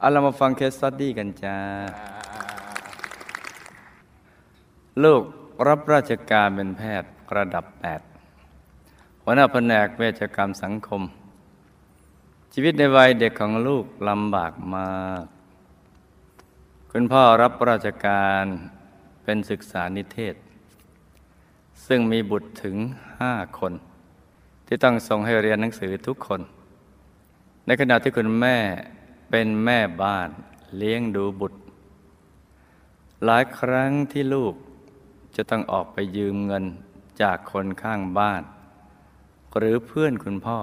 เอาเรามาฟัง case study กันจ้า ลูกรับราชการเป็นแพทย์ระดับ 8 หัวหน้าแผนกเวชกรรมสังคม ชีวิตในวัยเด็กของลูกลำบากมาก คุณพ่อรับราชการเป็นศึกษานิเทศก์ ซึ่งมีบุตรถึงห้าคน ที่ต้องส่งให้เรียนหนังสือทุกคน ในขณะที่คุณแม่ เป็นแม่บ้านเลี้ยงดูบุตร หลายครั้งที่ลูกจะต้องออกไปยืมเงินจากคนข้างบ้าน หรือเพื่อนคุณพ่อ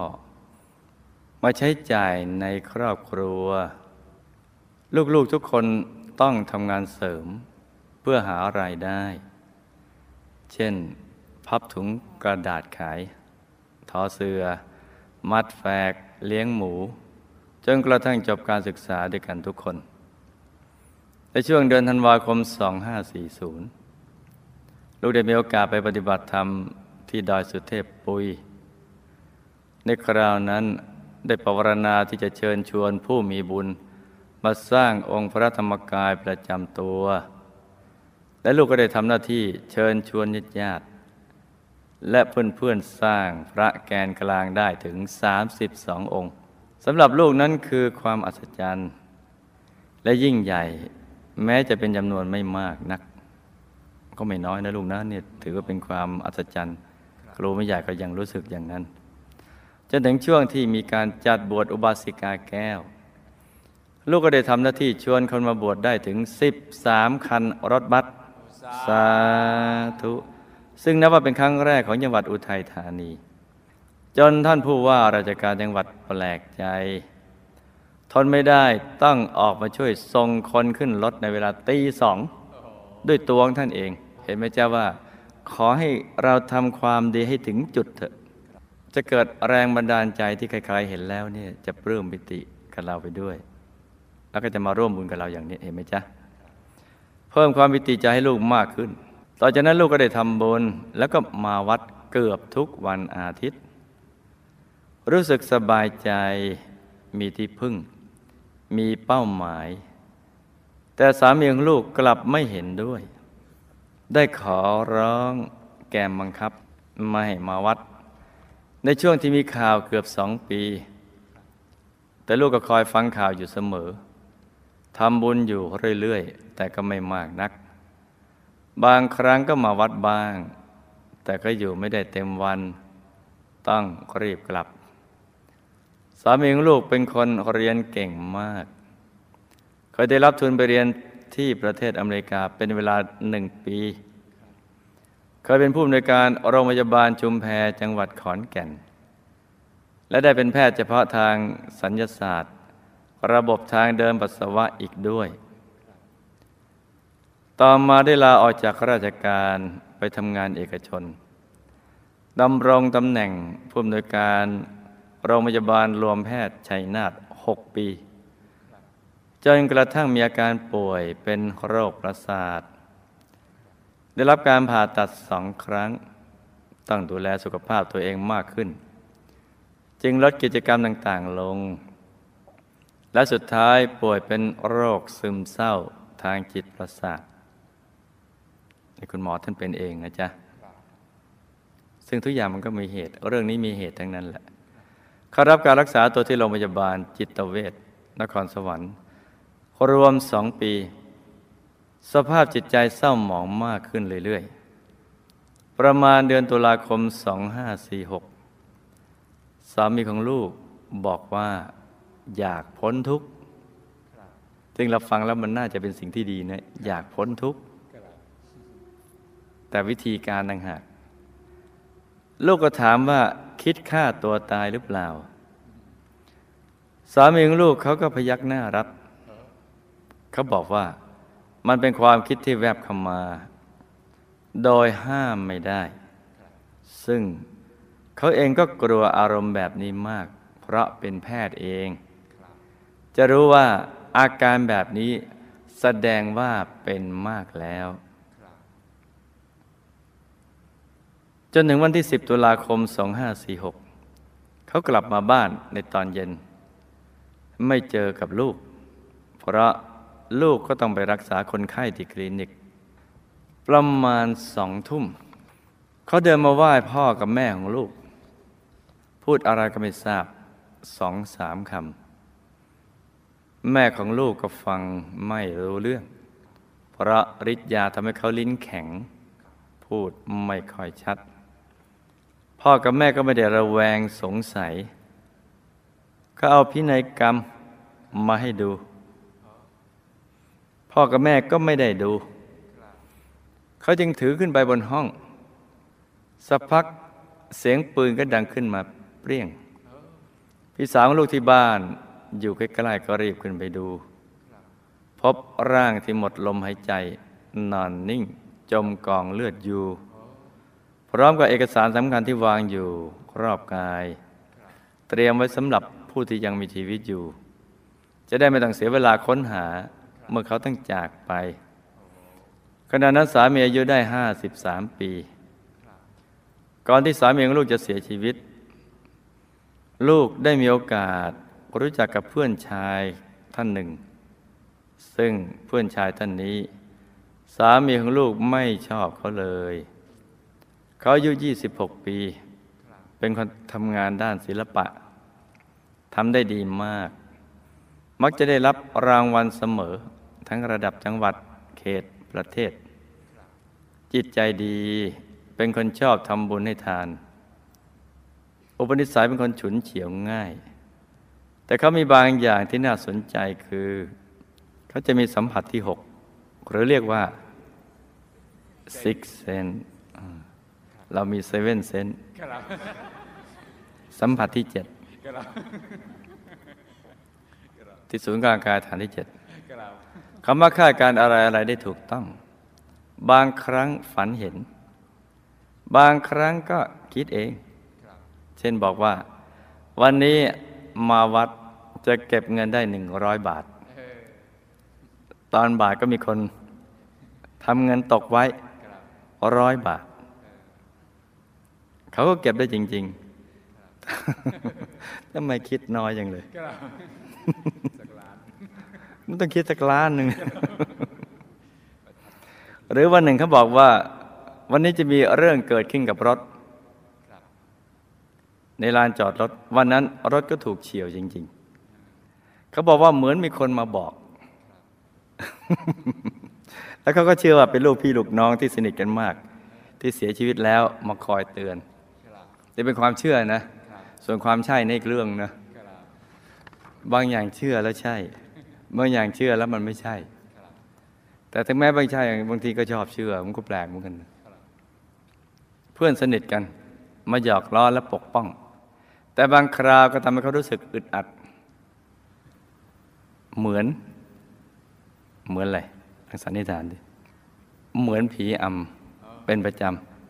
มาใช้จ่ายในครอบครัว ลูกๆทุกคนต้องทำงานเสริมเพื่อหารายได้ เช่น พับถุงกระดาษขาย ทอเสือ มัดแฟก เลี้ยงหมู จนกระทั่งจบการศึกษาด้วยกันทุกคน ในช่วงเดือนธันวาคม 2540 ลูกได้มีโอกาสไปปฏิบัติธรรมที่ดอยสุเทพปุย ในคราวนั้นได้ปรารณาที่จะเชิญชวนผู้มีบุญ มาสร้างองค์พระธรรมกายประจำตัว และลูกก็ได้ทำหน้าที่เชิญชวนญาติญาติและเพื่อนๆสร้างพระแกนกลางได้ถึง 32 องค์ สำหรับลูกนั้นคือความอัศจรรย์ และยิ่งใหญ่ แม้จะเป็นจำนวนไม่มากนัก ก็ไม่น้อยนะลูกนะเนี่ยถือว่าเป็นความอัศจรรย์ครูไม่ใหญ่ก็ยังรู้สึกอย่างนั้นจนถึงช่วงที่มีการจัดบวชอุบาสิกาแก้ว ลูกก็ได้ทำหน้าที่ชวนคนมาบวชได้ถึง 13 คันรถบัสสาธุ ซึ่งนับว่าเป็นครั้งแรกของจังหวัดอุทัยธานี จนท่านผู้ว่าราชการจังหวัดแปลกใจ ทนไม่ได้ต้องออกมาช่วยส่งคนขึ้นรถในเวลาตีสอง ด้วยตัวของท่านเอง เห็นไหมเจ้าว่า ขอให้เราทำความดีให้ถึงจุดเถอะ จะเกิดแรงบันดาลใจที่ใครๆเห็นแล้วเนี่ยจะปลื้มปิติกับเราไปด้วย แล้วก็จะมาร่วมบุญกับเราอย่างนี้เห็นไหมจ๊ะเพิ่มความปิติใจให้ลูกมากขึ้น ต่อจากนั้นลูกก็ได้ทำบุญแล้วก็มาวัดเกือบทุกวันอาทิตย์ รู้สึกสบายใจมีที่พึ่ง มีเป้าหมาย แต่สามีของลูกกลับไม่เห็นด้วย ได้ขอร้องแกมบังคับไม่ให้มาวัด ในช่วงที่มีข่าวเกือบสองปี แต่ลูกก็คอยฟังข่าวอยู่เสมอทำบุญอยู่เรื่อยๆ แต่ก็ไม่มากนัก บางครั้งก็มาวัดบ้าง แต่ก็อยู่ไม่ได้เต็มวัน ต้องรีบกลับ สามีของลูกเป็นคนเรียนเก่งมาก เคยได้รับทุนไปเรียนที่ประเทศอเมริกาเป็นเวลาหนึ่งปี เคยเป็นผู้อำนวยการโรงพยาบาลชุมแพจังหวัดขอนแก่น และได้เป็นแพทย์เฉพาะทางสัญญศาสตร์ ระบบทางเดินปัสสาวะอีกด้วย ต่อมาได้ลาออกจากราชการไปทำงานเอกชนดำรงตำแหน่งผู้อำนวยการ โรงพยาบาลรวมแพทย์ชัยนาท6 ปี จนกระทั่งมีอาการป่วยเป็นโรคประสาท ได้รับการผ่าตัดสองครั้ง ต้องดูแลสุขภาพตัวเองมากขึ้น จึงลดกิจกรรมต่างๆลง และสุดท้ายป่วยเป็นโรคซึมเศร้าทางจิตประสาทคุณหมอท่านเป็นเองนะจ๊ะ ซึ่งทุกอย่างมันก็มีเหตุ เรื่องนี้มีเหตุทั้งนั้นแหละ เขารับการรักษาตัวที่โรงพยาบาลจิตเวชนครสวรรค์ รวมสองปี สภาพจิตใจเศร้าหมองมากขึ้นเรื่อยๆ ประมาณเดือนตุลาคม 2546 สามีของลูกบอกว่าอยากพ้นทุกข์ ซึ่งเราฟังแล้วมันน่าจะเป็นสิ่งที่ดีนะ อยากพ้นทุกข์ แต่วิธีการต่างหาก ลูกก็ถามว่าคิดฆ่าตัวตายหรือเปล่า สามีของลูกเขาก็พยักหน้ารับ เขาบอกว่ามันเป็นความคิดที่แวบเข้ามา โดยห้ามไม่ได้ ซึ่งเขาเองก็กลัวอารมณ์แบบนี้มาก เพราะเป็นแพทย์เอง จะรู้ว่าอาการแบบนี้แสดงว่าเป็นมากแล้ว จนถึงวันที่ 10 ตุลาคม 2546 เขากลับมาบ้านในตอนเย็น ไม่เจอกับลูก เพราะลูกก็ต้องไปรักษาคนไข้ที่คลินิก ประมาณสองทุ่ม เขาเดินมาไหว้พ่อกับแม่ของลูก พูดอะไรก็ไม่ทราบสองสามคำ แม่ของลูกก็ฟังไม่รู้เรื่อง เพราะฤทธิ์ยาทำให้เขาลิ้นแข็ง พูดไม่ค่อยชัด พ่อกับแม่ก็ไม่ได้ระแวงสงสัย ก็เอาพินัยกรรมมาให้ดู พ่อกับแม่ก็ไม่ได้ดู เขาจึงถือขึ้นไปบนห้อง สักพักเสียงปืนก็ดังขึ้นมาเปรี้ยง พี่สาวลูกที่บ้านอยู่ใกล้ๆก็รีบขึ้นไปดู พบร่างที่หมดลมหายใจนอนนิ่ง จมกองเลือดอยู่ พร้อมกับเอกสารสำคัญที่วางอยู่รอบกาย เตรียมไว้สำหรับผู้ที่ยังมีชีวิตอยู่ จะได้ไม่ต้องเสียเวลาค้นหาเมื่อเขาต้องจากไปขณะนั้นสามีอายุได้ห้าสิบสามปี ก่อนที่สามีของลูกจะเสียชีวิต ลูกได้มีโอกาสรู้จักกับเพื่อนชายท่านหนึ่ง ซึ่งเพื่อนชายท่านนี้ สามีของลูกไม่ชอบเขาเลย เขาอายุ 26 ปี เป็นคนทำงานด้านศิลปะทำได้ดีมาก มักจะได้รับรางวัลเสมอ ทั้งระดับจังหวัดเขตประเทศ จิตใจดี เป็นคนชอบทำบุญให้ทาน อุปนิสัยเป็นคนฉุนเฉียวง่าย แต่เขามีบางอย่างที่น่าสนใจคือ เขาจะมีสัมผัสที่หกหรือเรียกว่า six sense เรามี seven sense ครับสัมผัสที่เจ็ดครับที่ศูนย์กลางกายฐานที่เจ็ดครับคำว่าคาดการณ์อะไรอะไรได้ถูกต้อง บางครั้งฝันเห็น บางครั้งก็คิดเอง เช่นบอกว่า วันนี้มาวัดจะเก็บเงินได้หนึ่งร้อยบาทเออตอนบ่ายก็มีคนทำเงินตกไว้ครับร้อยบาท เขาก็เก็บได้จริงๆทำไมคิดน้อยอย่างเลยครับสักล้านมันต้องคิดสักล้านหนึ่ง หรือวันหนึ่งเขาบอกว่า วันนี้จะมีเรื่องเกิดขึ้นกับรถครับในลานจอดรถ วันนั้นรถก็ถูกเฉียวจริง ๆ เขาบอกว่าเหมือนมีคนมาบอก แล้วเขาก็เชื่อว่าเป็นลูกพี่ลูกน้องที่สนิทกันมาก ที่เสียชีวิตแล้วมาคอยเตือนครับ นี่เป็นความเชื่อนะครับส่วนความใช่ในอีกเรื่องนะครับบางอย่างเชื่อแล้วใช่บางอย่างเชื่อแล้วมันไม่ใช่ครับแต่ถึงแม้บางใช่บางทีก็ชอบเชื่อมันก็แปลกเหมือนกันนะครับเพื่อนสนิทกัน มาหยอกล้อและปกป้อง แต่บางคราวก็ทำให้เขารู้สึกอึดอัด เหมือน เหมือนอะไรลองสันนิษฐานดิเหมือนผีอำเป็นประจ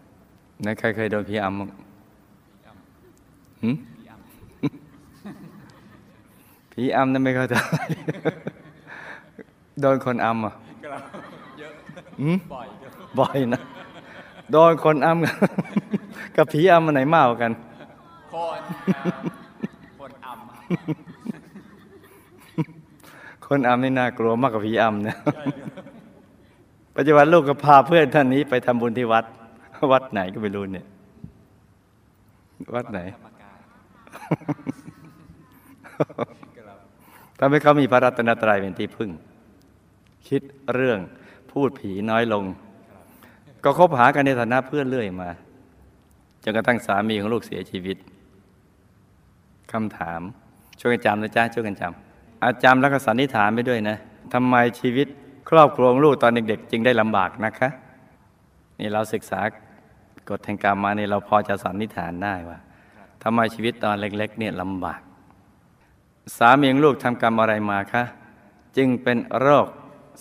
ำนะใครเคยโดนผีอำบ้างหืม ผีอำนั่นไม่เข้าใจโดนคนอำอะครับเยอะหืมบ่อยครับบ่อยนะโดนคนอำกับผีอำมันไหนมากกว่ากัน คนอ่าคนอ่ำคนอำนี่น่ากลัวมากกว่าผีอำนะปัจจุบันลูกก็พาเพื่อนท่านนี้ไปทำบุญที่วัด วัดไหนก็ไม่รู้เนี่ย วัดไหน ทำให้เขามีพระรัตนตรัยเป็นที่พึ่ง คิดเรื่องพูดผีน้อยลง ก็คบหากันในฐานะเพื่อนเรื่อยมาจนกระทั่งสามีของลูกเสียชีวิตคำถาม ช่วยกันจำนะจ๊ะช่วยกันจำอาจำแล้วก็สันนิษฐานไปด้วยนะทำไมชีวิตครอบครัวของลูกตอนเด็ก ๆ จึงได้ลำบากนะคะ นี่เราศึกษากฎแห่งกรรมมาเนี่ยเราพอจะสันนิษฐานได้ว่า ทำไมชีวิตตอนเล็กๆเนี่ยลำบาก สามีของลูกทำกรรมอะไรมาคะ จึงเป็นโรค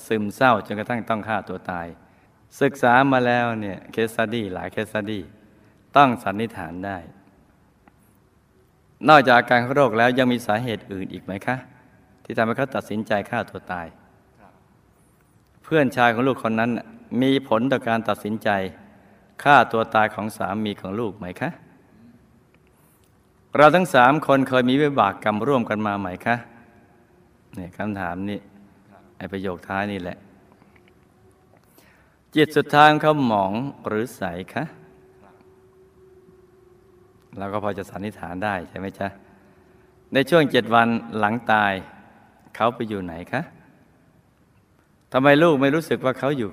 ซึมเศร้าจนกระทั่งต้องฆ่าตัวตาย ศึกษามาแล้วเนี่ย case study หลาย case study ต้องสันนิษฐานได้ นอกจากอาการของโรคแล้วยังมีสาเหตุอื่นอีกไหมคะ ที่ทำให้เขาตัดสินใจฆ่าตัวตาย เพื่อนชายของลูกคนนั้นมีผลต่อการตัดสินใจฆ่าตัวตายของสามีของลูกไหมคะ เราทั้งสามคนเคยมีวิบากกรรมร่วมกันมาไหมคะเนี่ยคำถามนี้ไอประโยคท้ายนี่แหละ จิตสุดท้ายของเขาหมองหรือใสคะเราก็พอจะสันนิษฐานได้ใช่ไหมจ๊ะ ในช่วงเจ็ดวันหลังตาย เขาไปอยู่ไหนคะทำไมลูกไม่รู้สึกว่าเขาอยู่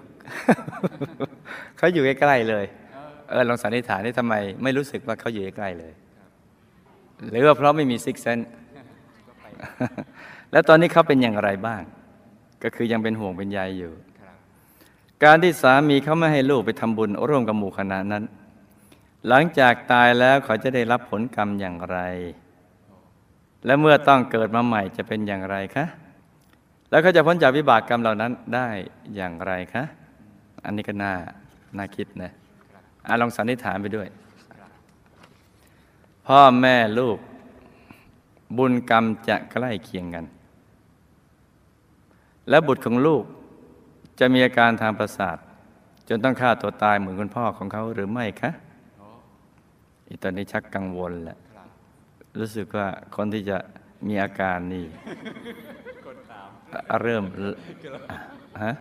เขาอยู่ใกล้ๆเลย เออลองสันนิษฐานนี่ทำไม ไม่รู้สึกว่าเขาอยู่ใกล้ๆเลย หรือว่าเพราะไม่มีซิกเซนแล้วตอนนี้เขาเป็นอย่างไรบ้าง ก็คือยังเป็นห่วงเป็นใยอยู่ การที่สามีเขาไม่ให้ลูกไปทำบุญร่วมกับหมู่คณะนั้น หลังจากตายแล้วเขาจะได้รับผลกรรมอย่างไร และเมื่อต้องเกิดมาใหม่จะเป็นอย่างไรคะ แล้วเขาจะพ้นจากวิบากกรรมเหล่านั้นได้อย่างไรคะ อันนี้ก็น่าน่าคิดนะอะลองสันนิษฐานไปด้วย พ่อแม่ลูก บุญกรรมจะใกล้เคียงกัน และบุตรของลูกจะมีอาการทางประสาท จนต้องฆ่าตัวตายเหมือนคุณพ่อของเขาหรือไม่คะอีตอนนี้ชักกังวลแหละรู้สึกว่าคนที่จะมีอาการนี่เริ่มฮะ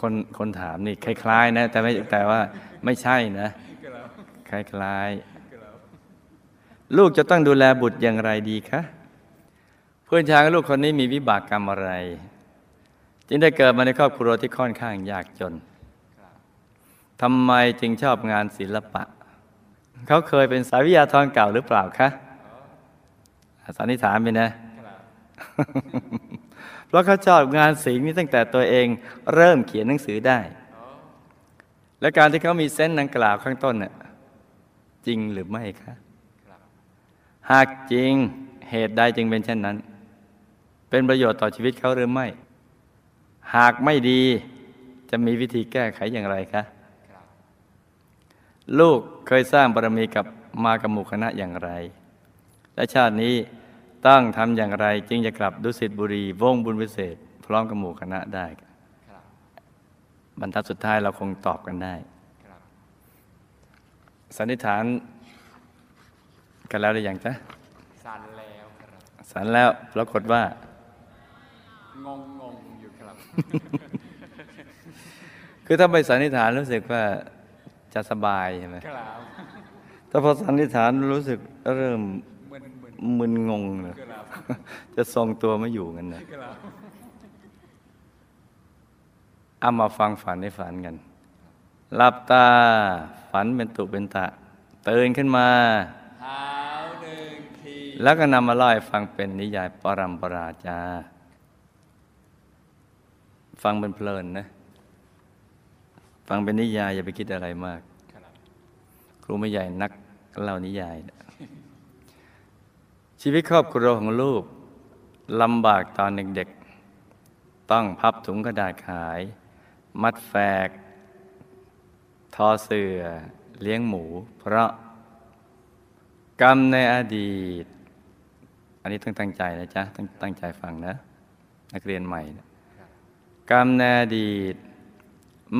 คนคนถามนี่คล้าย ๆ นะ แต่ไม่แต่ว่าไม่ใช่นะ คล้าย ๆ ลูกจะต้องดูแลบุตรอย่างไรดีคะเพื่อนชายของลูกคนนี้มีวิบากกรรมอะไร จึงได้เกิดมาในครอบครัวที่ค่อนข้างยากจนทำไมจึงชอบงานศิลปะ เขาเคยเป็นสายวิทยาธรเก่าหรือเปล่าคะสันนิษฐานไปนะเพราะเขาชอบงานศิลป์นี้ตั้งแต่ตัวเองเริ่มเขียนหนังสือได้ และการที่เขามีเส้นดังกล่าวข้างต้นน่ะจริงหรือไม่คะ หากจริงเหตุใดจึงเป็นเช่นนั้น เป็นประโยชน์ต่อชีวิตเขาหรือไม่ หากไม่ดีจะมีวิธีแก้ไขอย่างไรคะลูกเคยสร้างบารมีกับมากับหมู่คณะอย่างไร และชาตินี้ต้องทำอย่างไรจึงจะกลับดุสิตบุรีวงบุญวิเศษ พร้อมกับหมู่คณะได้บรรทัดสุดท้ายเราคงตอบกันได้สันนิษฐาน กันแล้วหรือยังจ๊ะสันแล้วครับสันแล้วปรากฏว่า งงงงๆอยู่ครับ คือถ้าไปสันนิษฐานรู้สึกว่าจะสบายใช่ไหมครับถ้าพอสันนิษฐานรู้สึกเริ่มมึนมึนมึนงงเลยครับจะทรงตัวไม่อยู่กันนะครับเอามาฟังฝันในฝันกันหลับตาฝันเป็นตุเป็นตะ ตื่นขึ้นมาเท้าหนึ่งที แล้วก็นำมาเล่าให้ฟังเป็นนิยายปรัมปราจา ฟังเป็นเพลินนะ ฟังเป็นนิยายอย่าไปคิดอะไรมาก ครูไม่ใหญ่นักเล่านิยายนะชีวิตครอบครัวของลูกลำบากตอนเด็กๆ ต้องพับถุงกระดาษขาย มัดแฝกทอเสือเลี้ยงหมู เพราะกรรมในอดีต อันนี้ต้องตั้งใจนะจ๊ะต้องตั้งใจฟังนะ นักเรียนใหม่นะกรรมในอดีต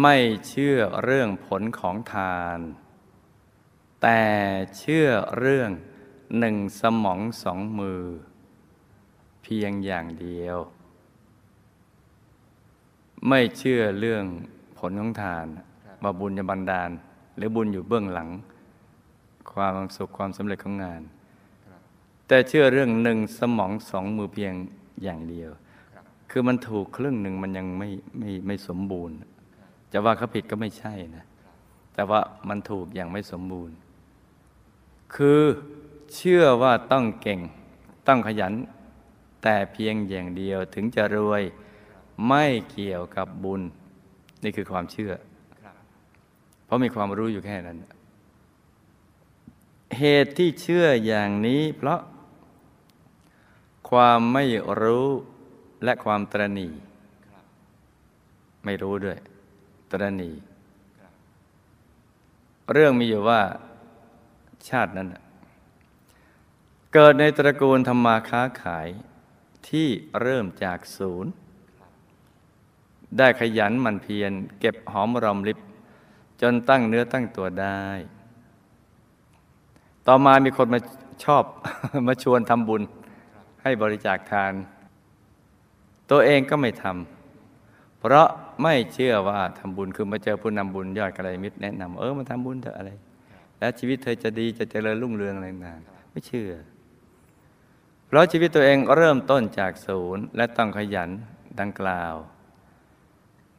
ไม่เชื่อเรื่องผลของทาน แต่เชื่อเรื่องหนึ่งสมองสองมือ เพียงอย่างเดียว ไม่เชื่อเรื่องผลของทานว่าบุญจะบันดาล หรือบุญอยู่เบื้องหลัง ความสุขความสำเร็จของงาน แต่เชื่อเรื่องหนึ่งสมองสองมือเพียงอย่างเดียว คือมันถูกครึ่งหนึ่งมันยังไม่ไม่ไม่สมบูรณ์ จะว่าเขาผิดก็ไม่ใช่นะ แต่ว่ามันถูกอย่างไม่สมบูรณ์ คือเชื่อว่าต้องเก่งต้องขยัน แต่เพียงอย่างเดียวถึงจะรวยไม่เกี่ยวกับบุญ นี่คือความเชื่อ เพราะมีความรู้อยู่แค่นั้น เหตุที่เชื่ออย่างนี้เพราะ ความไม่รู้และความตรณี ไม่รู้ด้วย ตรณี เรื่องมีอยู่ว่าชาตินั้น เกิดในตระกูลธรรมาค้าขายที่เริ่มจากศูนย์ ได้ขยันหมั่นเพียรเก็บหอมรอมริบ จนตั้งเนื้อตั้งตัวได้ ต่อมามีคนมาชอบ มาชวนทำบุญ ให้บริจาคทาน ตัวเองก็ไม่ทำเพราะไม่เชื่อว่าทำบุญคือมาเจอผู้นำบุญยอดกระไรมิตรแนะนำเออมาทำบุญเถอะอะไร แล้วชีวิตเธอจะดีจะเจริญรุ่งเรืองอะไรต่างๆไม่เชื่อ เพราะชีวิตตัวเองเริ่มต้นจากศูนย์ และต้องขยันดังกล่าว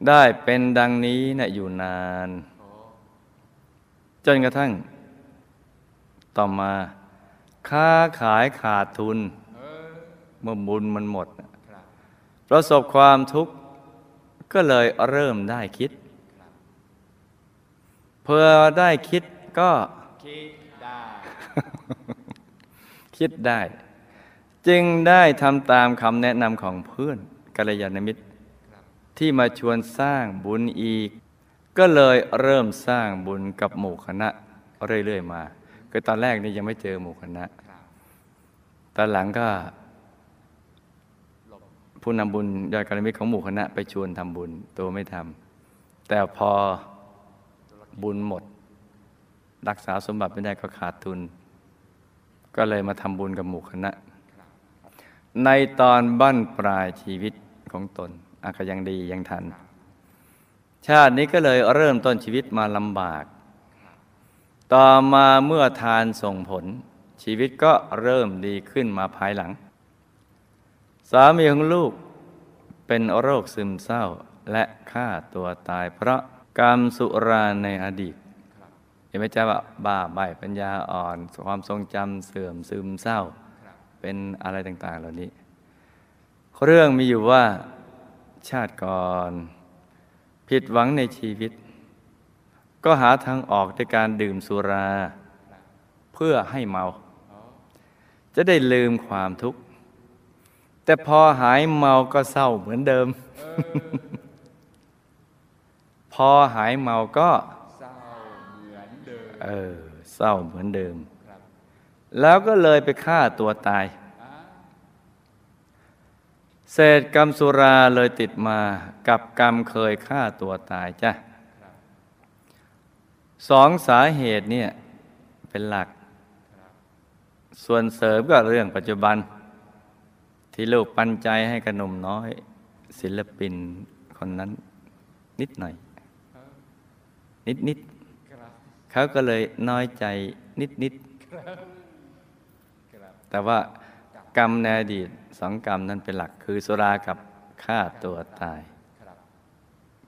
ได้เป็นดังนี้นะอยู่นาน จนกระทั่ง ต่อมา ค้าขายขาดทุน เมื่อบุญมันหมดน่ะประสบความทุกข์ก็เลยเริ่มได้คิด เพื่อได้คิดก็คิดได้ คิดได้ จึงได้ทำตามคำแนะนำของเพื่อนกัลยาณมิตร ที่มาชวนสร้างบุญอีก ก็เลยเริ่มสร้างบุญกับหมู่คณะเรื่อยๆมาคือตอนแรกนี่ยังไม่เจอหมู่คณะตอนหลังก็ ผู้นำบุญยอดการมิตรของหมู่คณะไปชวนทำบุญตัวไม่ทำแต่พอบุญหมด รักษาสมบัติไม่ได้ก็ขาดทุน ก็เลยมาทำบุญกับหมู่คณะ ในตอนบั้นปลายชีวิตของตนอาก็ยังดียังทัน ชาตินี้ก็เลยเริ่มต้นชีวิตมาลำบาก ต่อมาเมื่อทานส่งผลชีวิตก็เริ่มดีขึ้นมาภายหลัง สามีของลูกเป็นโรคซึมเศร้าและฆ่าตัวตาย เพราะกรรมสุราในอดีตเห็นไหมจ๊ะว่าบ้าใบปัญญาอ่อน ความทรงจำเสื่อมซึมเศร้า เป็นอะไรต่าง ๆ เหล่านี้ เรื่องมีอยู่ว่าชาติก่อน ผิดหวังในชีวิต ก็หาทางออกด้วยการดื่มสุรา เพื่อให้เมา จะได้ลืมความทุกข์ แต่พอหายเมาก็เศร้าเหมือนเดิม พอหายเมาก็เศร้าเหมือนเดิม เออ เศร้าเหมือนเดิมครับแล้วก็เลยไปฆ่าตัวตายอ่าเศษกรรมสุราเลยติดมากับกรรมเคยฆ่าตัวตายจ้ะสองสาเหตุเนี่ยเป็นหลัก ส่วนเสริมก็เรื่องปัจจุบัน ที่ลูกปันใจให้กับหนุ่มน้อย ศิลปินคนนั้น นิดหน่อย นิดนิดครับๆเขาก็เลยน้อยใจนิดนิดๆครับแต่ว่ากรรมในอดีตสองกรรมนั้นเป็นหลักคือสุรากับฆ่าตัวตายครับ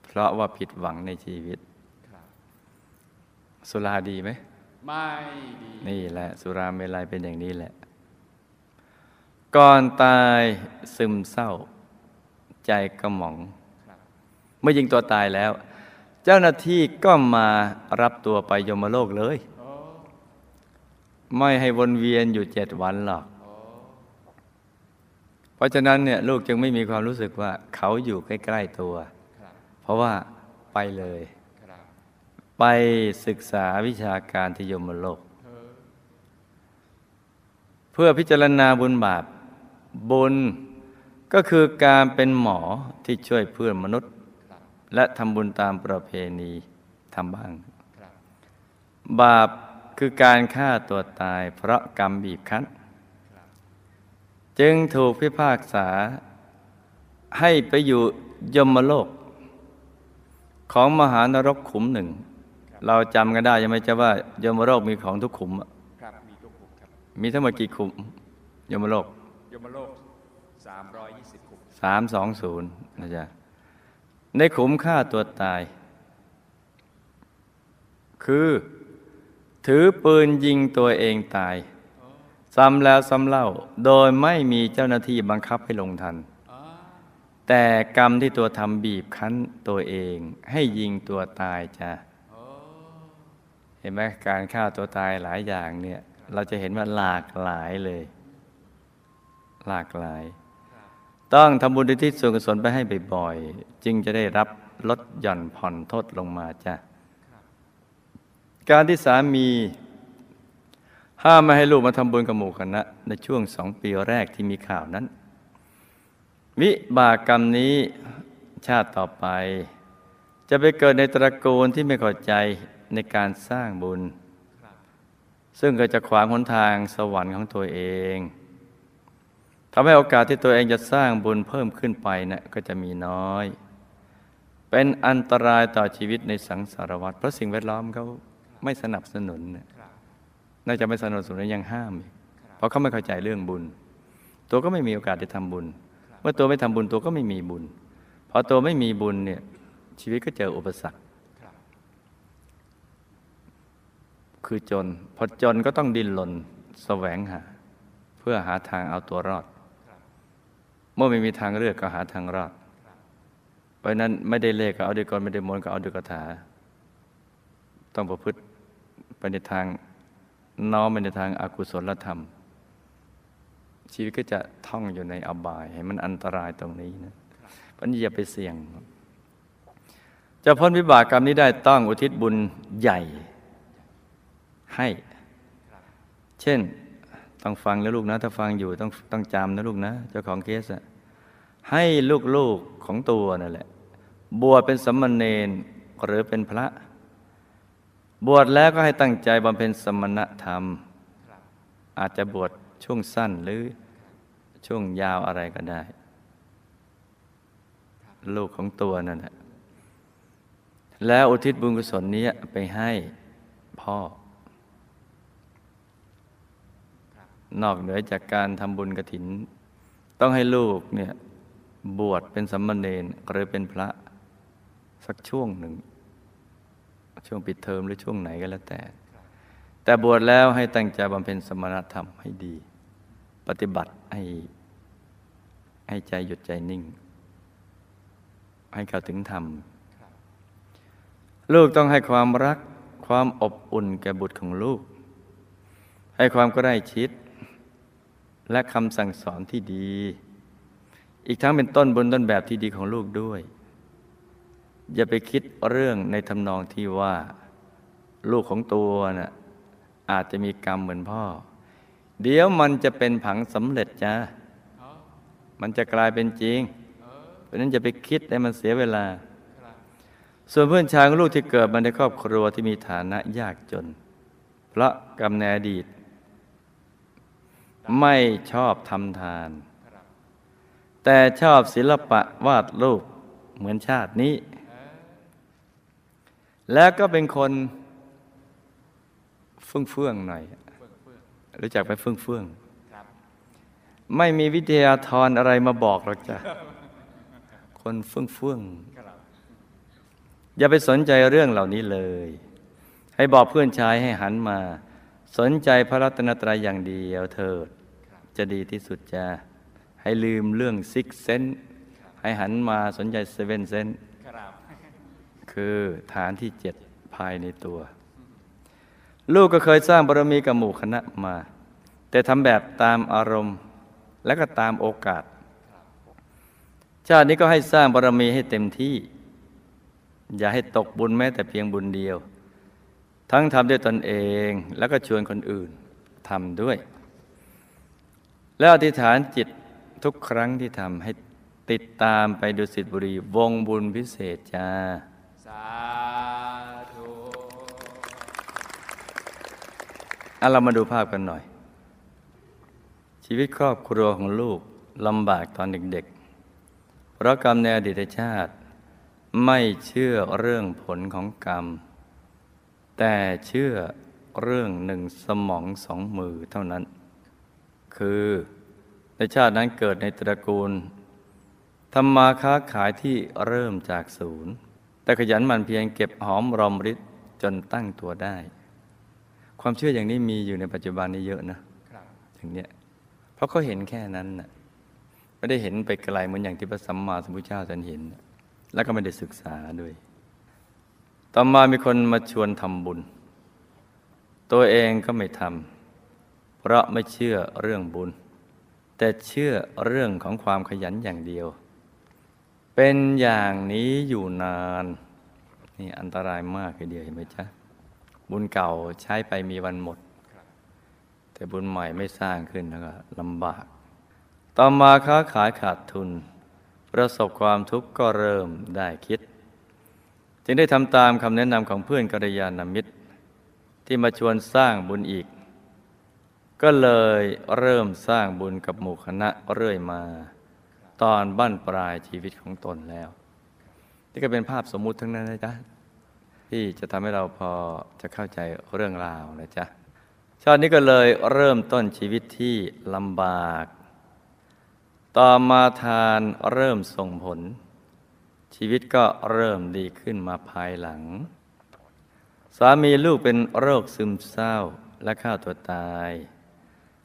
เพราะว่าผิดหวังในชีวิตครับสุราดีไหม ไม่ดี นี่แหละ สุราเมลัยเป็นอย่างนี้แหละ ก่อนตายซึมเศร้า ใจกระหม่อง เมื่อยิงตัวตายแล้ว เจ้าหน้าที่ก็มารับตัวไปยมโลกเลย ไม่ให้วนเวียนอยู่เจ็ดวันหรอก เพราะฉะนั้นเนี่ยลูกจึงไม่มีความรู้สึกว่าเขาอยู่ใกล้ ๆตัว เพราะว่าไปเลย ไปศึกษาวิชาการที่ยมโลกเธอเพื่อพิจารณาบุญบาป บุญก็คือการเป็นหมอที่ช่วยเพื่อนมนุษย์ครับและทำบุญตามประเพณีทำบ้างครับบาปคือการฆ่าตัวตายเพราะกรรมบีบคั้น จึงถูกพิพากษาให้ไปอยู่ยมโลก ของมหานรกขุมหนึ่ง เราจำกันได้ยังไหมจ๊ะว่ายมโลกมีของทุกขุมอะครับมีทุกขุมครับมีทั้งหมดกี่ขุมยมโลก ยมโลก 320ขุมสามสองศูนย์นะจ๊ะในขุมฆ่าตัวตาย คือ ถือปืนยิงตัวเองตาย ซ้ำแล้วซ้ำเล่า โดยไม่มีเจ้าหน้าที่บังคับให้ลงทัน แต่กรรมที่ตัวทำบีบคั้นตัวเอง ให้ยิงตัวตายจ้ะเห็นไหมการฆ่าตัวตายหลายอย่างเนี่ย เราจะเห็นว่าหลากหลายเลย หลากหลาย ต้องทำบุญทิศส่วนกุศลไปให้บ่อยๆ จึงจะได้รับลดหย่อนผ่อนโทษลงมาจ้ะการที่สามีห้ามไม่ให้ลูกมาทำบุญกับหมู่คณะในช่วงสองปีแรกที่มีข่าวนั้น วิบากกรรมนี้ชาติต่อไป จะไปเกิดในตระกูลที่ไม่เข้าใจในการสร้างบุญบซึ่งก็จะขวางหนทางสวรรค์ของตัวเอง ทำให้โอกาสที่ตัวเองจะสร้างบุญเพิ่มขึ้นไปนะก็จะมีน้อย เป็นอันตรายต่อชีวิตในสังสารวัฏเพราะสิ่งแวดล้อมเขาไม่สนับสนุนเนี่ยครับน่าจะไม่สนับสนุนยังห้ามอีกเพราะเขาไม่เข้าใจเรื่องบุญ ตัวก็ไม่มีโอกาสได้ทำบุญ เมื่อตัวไม่ทำบุญตัวก็ไม่มีบุญพอตัวไม่มีบุญเนี่ยชีวิตก็เจออุปสรรคคือจน พอจนก็ต้องดิ้นรนแสวงหา เพื่อหาทางเอาตัวรอด เมื่อไม่มีทางเลือกก็หาทางรอดเพราะนั้นไม่ได้เลขก็เอาด้วยกลไม่ได้มนก็เอาด้วยคาถา ต้องประพฤติไปในทางน้อมไปในทางอากุศลธรรม ชีวิตก็จะท่องอยู่ในอบายให้มันอันตรายตรงนี้นะเพราะนี้อย่าไปเสี่ยง จะพ้นวิบากกรรมนี้ได้ต้องอุทิศบุญใหญ่ให้ เช่น ต้องฟังแล้วลูกนะ ถ้าฟังอยู่ต้องต้องจำนะลูกนะ เจ้าของเคสอะให้ลูกๆของตัวนั่นแหละ บวชเป็นสมณเณรหรือเป็นพระ บวชแล้วก็ให้ตั้งใจบำเพ็ญสมณธรรม อาจจะบวชช่วงสั้นหรือช่วงยาวอะไรก็ได้ ลูกของตัวนั่นแหละแล้วอุทิศบุญกุศลนี้ไปให้พ่อ นอกเหนือจากการทำบุญกระถิน ต้องให้ลูกเนี่ยบวชเป็นสัมมาเนรหรือเป็นพระสักช่วงหนึ่ง ช่วงปิดเทอมหรือช่วงไหนก็แล้วแต่ แต่บวชแล้วให้ตั้งใจบำเพ็ญสมณธรรมให้ดี ปฏิบัติให้ให้ใจหยุดใจนิ่ง ให้เข้าถึงธรรม ลูกต้องให้ความรักความอบอุ่นแก่บุตรของลูก ให้ความใกล้ชิด และคำสั่งสอนที่ดี อีกทั้งเป็นต้นบนต้นแบบที่ดีของลูกด้วย อย่าไปคิดเรื่องในทำนองที่ว่า ลูกของตัวน่ะอาจจะมีกรรมเหมือนพ่อ เดี๋ยวมันจะเป็นผังสำเร็จจ้ามันจะกลายเป็นจริง เพราะนั้นจะไปคิดให้มันเสียเวลา ส่วนเพื่อนชายของลูกที่เกิดมาในครอบครัวที่มีฐานะยากจน เพราะกรรมในอดีต ไม่ชอบทำทาน แต่ชอบศิลปะวาดรูปเหมือนชาตินี้ แล้วก็เป็นคนเฟื่องเฟื่องหน่อย รู้จักไปเฟื่องเฟื่องไม่มีวิทยาธรอะไรมาบอกหรอกจ้ะ คนเฟื่องเฟื่องอย่าไปสนใจเรื่องเหล่านี้เลย ให้บอกเพื่อนชายให้หันมา สนใจพระรัตนตรัยอย่างเดียวเถิด จะดีที่สุดจะให้ลืมเรื่องซิกเซนให้หันมาสนใจเซเว่นเซนครับคือฐานที่เจ็ดภายในตัว ลูกก็เคยสร้างบารมีกับหมู่คณะมา แต่ทำแบบตามอารมณ์ และก็ตามโอกาส ชาตินี้ก็ให้สร้างบารมีให้เต็มที่ อย่าให้ตกบุญแม้แต่เพียงบุญเดียว ทั้งทำด้วยตนเองแล้วก็ชวนคนอื่นทำด้วย แล้วอธิษฐานจิตทุกครั้งที่ทำให้ติดตามไปดูสิทธิบุรี วงบุญพิเศษจ้าสาธุอะเรามาดูภาพกันหน่อย ชีวิตครอบครัวของลูกลำบากตอนเด็กๆ เพราะกรรมในอดีตชาติ ไม่เชื่อเรื่องผลของกรรม แต่เชื่อเรื่องหนึ่งสมองสองมือเท่านั้น คือในชาตินั้นเกิดในตระกูลทำมาค้าขายที่เริ่มจากศูนย์ แต่ขยันหมันเพียงเก็บหอมรอมริดจนตั้งตัวได้ ความเชื่ออย่างนี้มีอยู่ในปัจจุบันนี้เยอะนะอย่างเนี้ยเพราะเขาเห็นแค่นั้นน่ะไม่ได้เห็นไปไกลเหมือนอย่างที่พระสัมมาสัมพุทธเจ้าท่านเห็น แล้วก็ไม่ได้ศึกษาด้วย ต่อมามีคนมาชวนทำบุญ ตัวเองก็ไม่ทำเพราะไม่เชื่อเรื่องบุญ แต่เชื่อเรื่องของความขยันอย่างเดียว เป็นอย่างนี้อยู่นานนี่อันตรายมากทีเดียวเห็นไหมจ๊ะบุญเก่าใช้ไปมีวันหมด แต่บุญใหม่ไม่สร้างขึ้นแล้วก็ลำบาก ต่อมาค้าขายขาดทุน ประสบความทุกข์ก็เริ่มได้คิด จึงได้ทำตามคำแนะนำของเพื่อนกัลยาณมิตร ที่มาชวนสร้างบุญอีก ก็เลยเริ่มสร้างบุญกับหมู่คณะเรื่อยมา ตอนบั้นปลายชีวิตของตนแล้ว นี่ก็เป็นภาพสมมุติทั้งนั้นนะจ๊ะที่จะทำให้เราพอจะเข้าใจเรื่องราวนะจ๊ะชาตินี้ก็เลยเริ่มต้นชีวิตที่ลำบาก ต่อมาทานเริ่มส่งผล ชีวิตก็เริ่มดีขึ้นมาภายหลัง สามีลูกเป็นโรคซึมเศร้าและฆ่าตัวตาย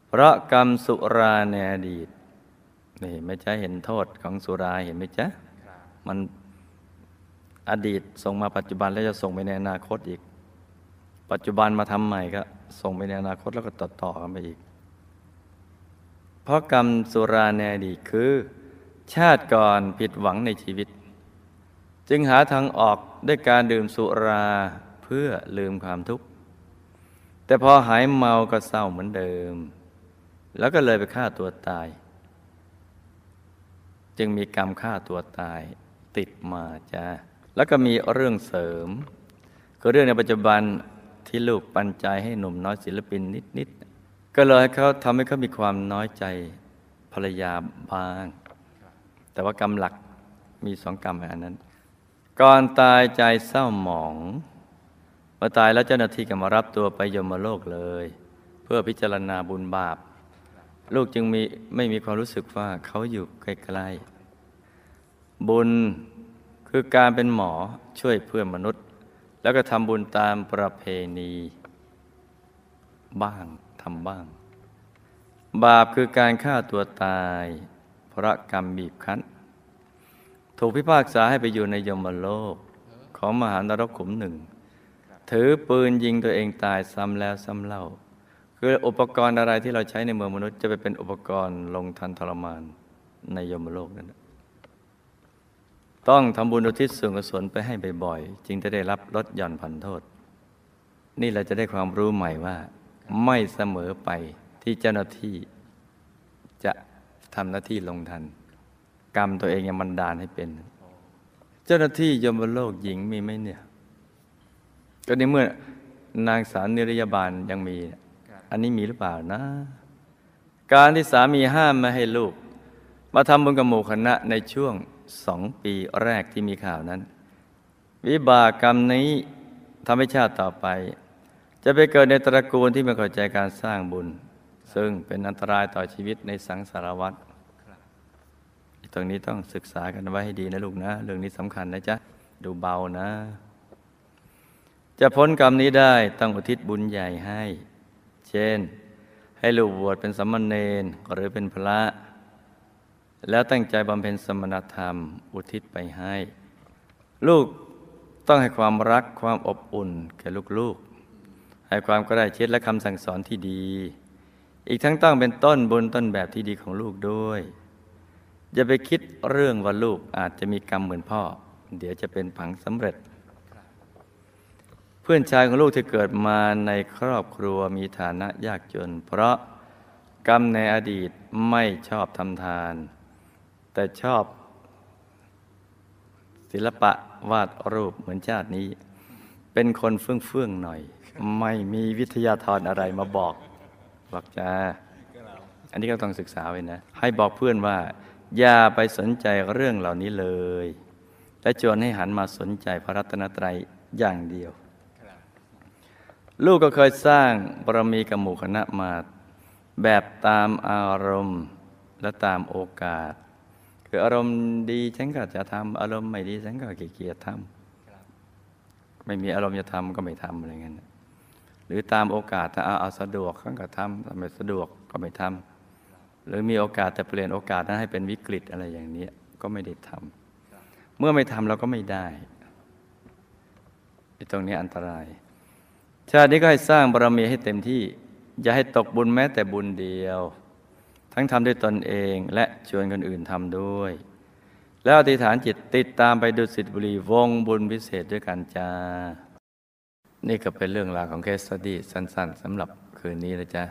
เพราะกรรมสุราในอดีตนี่ไหมจ๊ะเห็นโทษของสุราเห็นไหมจ๊ะมันอดีตส่งมาปัจจุบันแล้วจะส่งไปในอนาคตอีก ปัจจุบันมาทำใหม่ก็ส่งไปในอนาคตแล้วก็ต่อต่อกันไปอีก เพราะกรรมสุราในอดีตคือ ชาติก่อนผิดหวังในชีวิต จึงหาทางออกด้วยการดื่มสุราเพื่อลืมความทุกข์ แต่พอหายเมาก็เศร้าเหมือนเดิม แล้วก็เลยไปฆ่าตัวตาย จึงมีกรรมฆ่าตัวตายติดมาจ้าแล้วก็มีเรื่องเสริม ก็เรื่องในปัจจุบันที่ลูกปันใจให้หนุ่มน้อยศิลปินนิดๆก็เลยให้เขาทำให้เขามีความน้อยใจภรรยาบ้าง แต่ว่ากรรมหลักมีสองกรรมอันนั้น ก่อนตายใจเศร้าหมองเมื่อตายแล้วเจ้าหน้าที่ก็มารับตัวไปยมโลกเลย เพื่อพิจารณาบุญบาป ลูกจึงมีไม่มีความรู้สึกว่าเขาอยู่ใกล้ๆบุญคือการเป็นหมอช่วยเพื่อนมนุษย์ แล้วก็ทำบุญตามประเพณี บ้างทำบ้าง บาปคือการฆ่าตัวตาย เพราะกรรมบีบคั้น ถูกพิพากษาให้ไปอยู่ในยมโลก ของมหานรกขุมหนึ่ง ถือปืนยิงตัวเองตายซ้ำแล้วซ้ำเล่า คืออุปกรณ์อะไรที่เราใช้ในเมืองมนุษย์จะไปเป็นอุปกรณ์ลงทันทรมานในยมโลกนั่นต้องทำบุญอุทิศส่วนกุศลไปให้บ่อยๆจึงจะได้รับลดหย่อนผ่อนโทษ นี่เราจะได้ความรู้ใหม่ว่า ไม่เสมอไปที่เจ้าหน้าที่จะทำหน้าที่ลงทัน กรรมตัวเองยังมันดานให้เป็น เจ้าหน้าที่ยมโลกหญิงมีไหมเนี่ยก็ในเมื่อนางสาวนิรยาบาลยังมี อันนี้มีหรือเปล่านะ การที่สามีห้ามไม่ให้ลูก มาทำบุญกับหมู่คณะในช่วงสองปีแรกที่มีข่าวนั้น วิบากกรรมนี้ทำให้ชาติต่อไป จะไปเกิดในตระกูลที่ไม่เข้าใจการสร้างบุญ ซึ่งเป็นอันตรายต่อชีวิตในสังสารวัฏ ตรงนี้ต้องศึกษากันไว้ให้ดีนะลูกนะ เรื่องนี้สำคัญนะจ๊ะ ดูเบานะ จะพ้นกรรมนี้ได้ต้องอุทิศบุญใหญ่ให้ เช่น ให้ลูกบวชเป็นสมณเณรหรือเป็นพระ แล้วตั้งใจบำเพ็ญสมณธรรม อุทิศไปให้ ลูกต้องให้ความรักความอบอุ่นแก่ลูกๆ ให้ความกระได้ชิดและคำสั่งสอนที่ดี อีกทั้งต้องเป็นต้นบุญต้นแบบที่ดีของลูกด้วย อย่าไปคิดเรื่องว่าลูกอาจจะมีกรรมเหมือนพ่อ เดี๋ยวจะเป็นผังสำเร็จ เพื่อนชายของลูกที่เกิดมาในครอบครัวมีฐานะยากจน เพราะกรรมในอดีตไม่ชอบทำทาน แต่ชอบ ศิลปะวาดรูปเหมือนชาตินี้ เป็นคนเฟื่องเฟื่องหน่อย ไม่มีวิทยาธรอะไรมาบอกบอกจ้าอันนี้ก็ต้องศึกษาไว้นะ ให้บอกเพื่อนว่า อย่าไปสนใจเรื่องเหล่านี้เลย และชวนให้หันมาสนใจพระรัตนตรัยอย่างเดียว ลูกก็เคยสร้างบารมีกับหมู่คณะมาแบบตามอารมณ์และตามโอกาส คืออารมณ์ดีฉันก็จะทำอารมณ์ไม่ดีฉันก็ขี้เกียจทำไม่มีอารมณ์จะทำก็ไม่ทำอะไรเงี้ยหรือตามโอกาสถ้าเอาสะดวกก็ทำถ้าไม่สะดวกก็ไม่ทำ หรือมีโอกาสแต่เปลี่ยนโอกาสนั้นให้เป็นวิกฤตอะไรอย่างนี้ก็ไม่ได้ทำเมื่อไม่ทำเราก็ไม่ได้ไตรงนี้อันตราย ชาตินี้ก็ให้สร้างบารมีให้เต็มที่ อย่าให้ตกบุญแม้แต่บุญเดียว ทั้งทำด้วยตนเองและชวนคนอื่นทำด้วย แล้วอธิษฐานจิตติดตามไปดูสิทธิบุรีวงบุญพิเศษด้วยกันจ้า นี่ก็เป็นเรื่องราวของเคสสตี้สั้น ๆสำหรับคืนนี้นะจ๊ะ